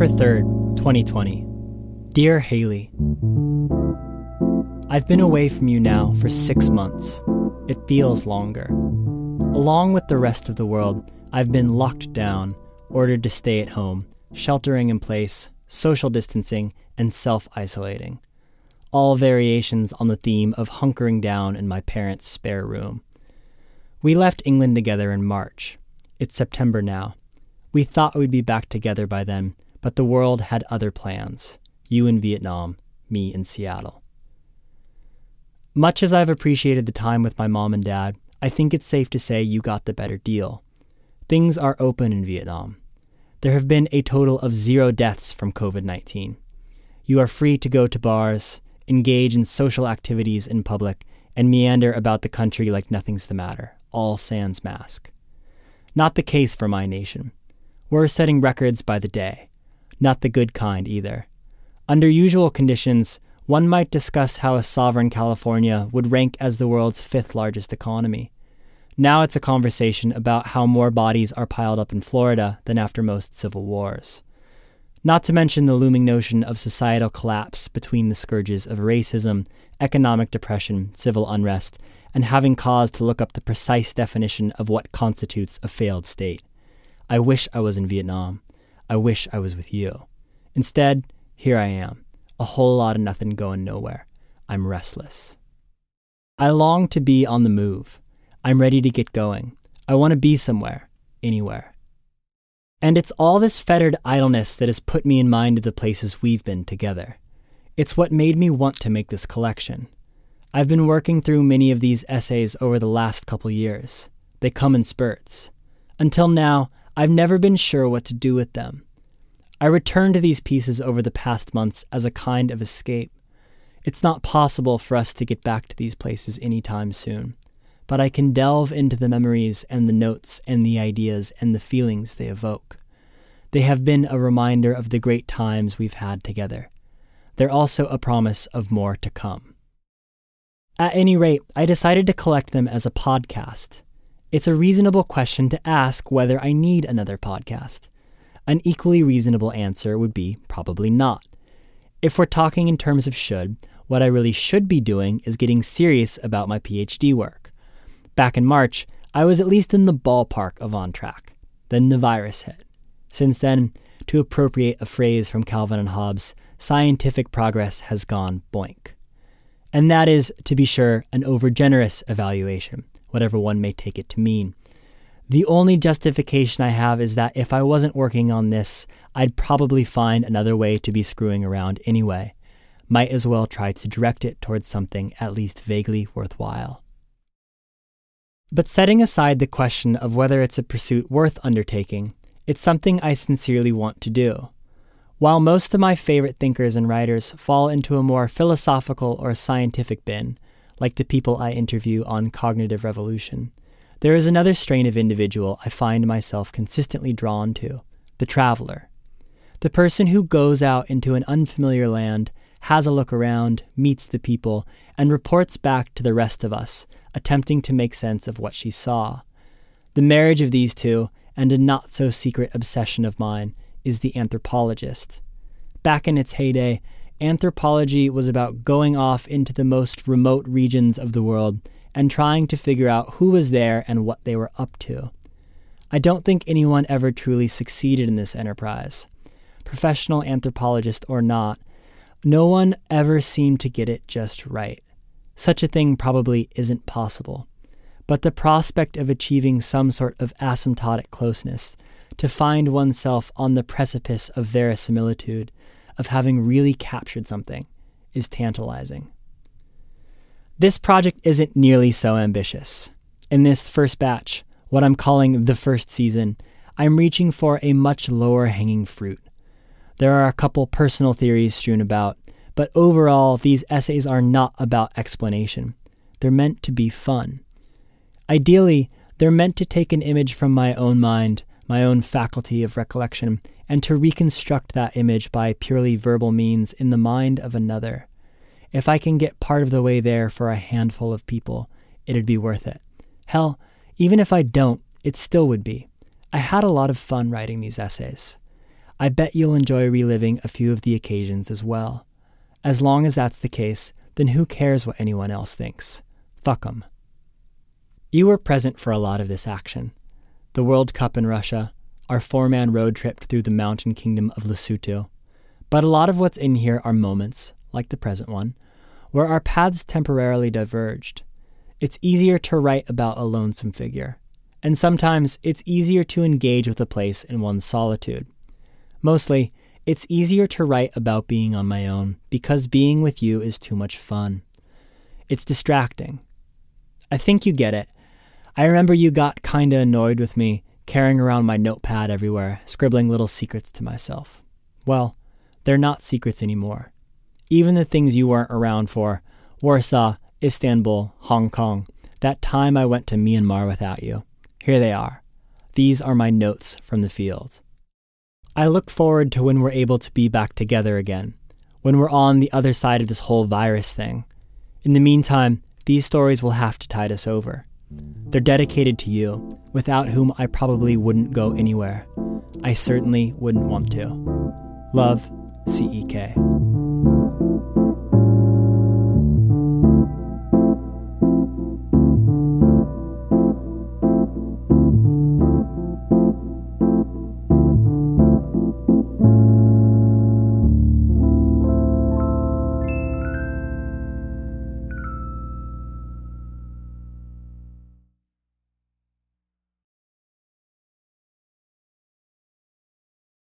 September 3rd, 2020. Dear Haily, I've been away from you now for six months. It feels longer. Along with the rest of the world, I've been locked down, ordered to stay at home, sheltering in place, social distancing, and self isolating. All variations on the theme of hunkering down in my parents' spare room. We left England together in March. It's September now. We thought we'd be back together by then, but the world had other plans. You in Vietnam, me in Seattle. Much as I've appreciated the time with my mom and dad, I think it's safe to say you got the better deal. Things are open in Vietnam. There have been a total of zero deaths from COVID 19. You are free to go to bars, engage in social activities in public, and meander about the country like nothing's the matter, all sans mask. Not the case for my nation. We're setting records by the day. Not the good kind either. Under usual conditions, one might discuss how a sovereign California would rank as the world's fifth largest economy. Now it's a conversation about how more bodies are piled up in Florida than after most civil wars. Not to mention the looming notion of societal collapse between the scourges of racism, economic depression, civil unrest, and having cause to look up the precise definition of what constitutes a failed state. I wish I was in Vietnam. I wish I was with you. Instead, here I am, a whole lot of nothing going nowhere. I'm restless. I long to be on the move. I'm ready to get going. I want to be somewhere, anywhere. And it's all this fettered idleness that has put me in mind of the places we've been together. It's what made me want to make this collection. I've been working through many of these essays over the last couple years. They come in spurts. Until now, I've never been sure what to do with them. I return to these pieces over the past months as a kind of escape. It's not possible for us to get back to these places anytime soon, but I can delve into the memories and the notes and the ideas and the feelings they evoke. They have been a reminder of the great times we've had together. They're also a promise of more to come. At any rate, I decided to collect them as a podcast. It's a reasonable question to ask whether I need another podcast. An equally reasonable answer would be probably not. If we're talking in terms of should, what I really should be doing is getting serious about my PhD work. Back in March, I was at least in the ballpark of on track. Then the virus hit. Since then, to appropriate a phrase from Calvin and Hobbes, scientific progress has gone boink. And that is, to be sure, an overgenerous evaluation whatever one may take it to mean. The only justification I have is that if I wasn't working on this, I'd probably find another way to be screwing around anyway. Might as well try to direct it towards something at least vaguely worthwhile. But setting aside the question of whether it's a pursuit worth undertaking, it's something I sincerely want to do. While most of my favorite thinkers and writers fall into a more philosophical or scientific bin, like the people I interview on Cognitive Revolution. There is another strain of individual I find myself consistently drawn to the traveler. The person who goes out into an unfamiliar land, has a look around, meets the people, and reports back to the rest of us, attempting to make sense of what she saw. The marriage of these two, and a not so secret obsession of mine, is the anthropologist. Back in its heyday, anthropology was about going off into the most remote regions of the world and trying to figure out who was there and what they were up to. I don't think anyone ever truly succeeded in this enterprise. Professional anthropologist or not, no one ever seemed to get it just right. Such a thing probably isn't possible. But the prospect of achieving some sort of asymptotic closeness, to find oneself on the precipice of verisimilitude, of having really captured something is tantalizing. This project isn't nearly so ambitious. In this first batch, what I'm calling the first season, I'm reaching for a much lower hanging fruit. There are a couple personal theories strewn about, but overall, these essays are not about explanation. They're meant to be fun. Ideally, they're meant to take an image from my own mind, my own faculty of recollection, and to reconstruct that image by purely verbal means in the mind of another. If I can get part of the way there for a handful of people, it'd be worth it. Hell, even if I don't, it still would be. I had a lot of fun writing these essays. I bet you'll enjoy reliving a few of the occasions as well. As long as that's the case, then who cares what anyone else thinks? Fuck 'em. You were present for a lot of this action. The World Cup in Russia, our four man road trip through the mountain kingdom of Lesotho. But a lot of what's in here are moments, like the present one, where our paths temporarily diverged. It's easier to write about a lonesome figure, and sometimes it's easier to engage with a place in one's solitude. Mostly, it's easier to write about being on my own because being with you is too much fun. It's distracting. I think you get it. I remember you got kinda annoyed with me carrying around my notepad everywhere, scribbling little secrets to myself. Well, they're not secrets anymore. Even the things you weren't around for Warsaw, Istanbul, Hong Kong, that time I went to Myanmar without you. Here they are. These are my notes from the field. I look forward to when we're able to be back together again, when we're on the other side of this whole virus thing. In the meantime, these stories will have to tide us over. They're dedicated to you, without whom I probably wouldn't go anywhere. I certainly wouldn't want to. Love, CEK.